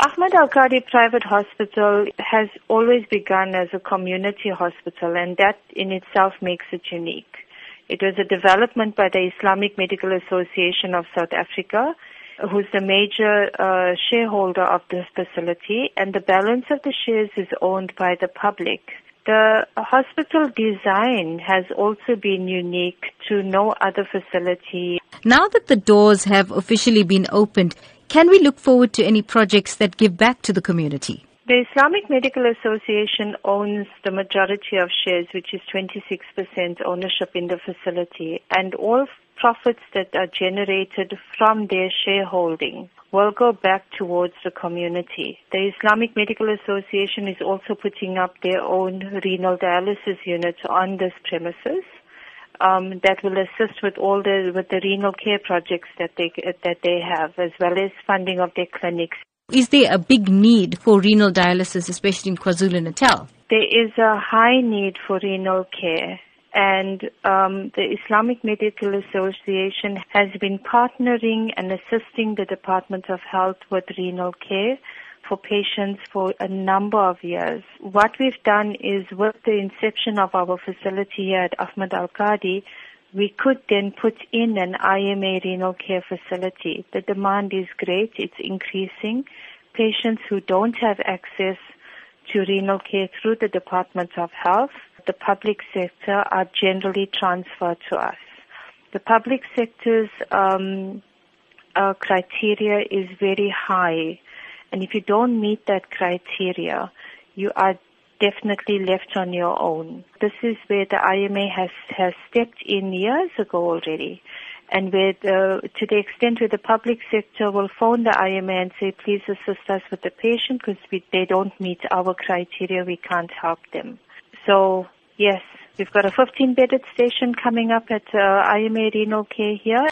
Ahmed Al-Kadi Private Hospital has always begun as a community hospital, and that in itself makes it unique. It was a development by the Islamic Medical Association of South Africa, who's the major uh, shareholder of this facility, and the balance of the shares is owned by the public. The hospital design has also been unique to no other facility. Now that the doors have officially been opened, can we look forward to any projects that give back to the community? The Islamic Medical Association owns the majority of shares, which is 26% ownership in the facility, and all profits that are generated from their shareholding will go back towards the community. The Islamic Medical Association is also putting up their own renal dialysis unit on this premises. Um, that will assist with all the with the renal care projects that they that they have, as well as funding of their clinics. Is there a big need for renal dialysis, especially in KwaZulu Natal? There is a high need for renal care and um, the Islamic Medical Association has been partnering and assisting the Department of Health with renal care for patients for a number of years. What we've done is with the inception of our facility here at Ahmed Al-Kadi, we could then put in an IMA renal care facility. The demand is great, it's increasing. Patients who don't have access to renal care through the Department of Health the public sector are generally transferred to us. The public sector's um, uh, criteria is very high, and if you don't meet that criteria, you are definitely left on your own. This is where the IMA has, has stepped in years ago already. And where the, to the extent where the public sector will phone the IMA and say, please assist us with the patient because they don't meet our criteria, we can't help them. So yes, we've got a 15 bedded station coming up at uh, IMA Renal Care here.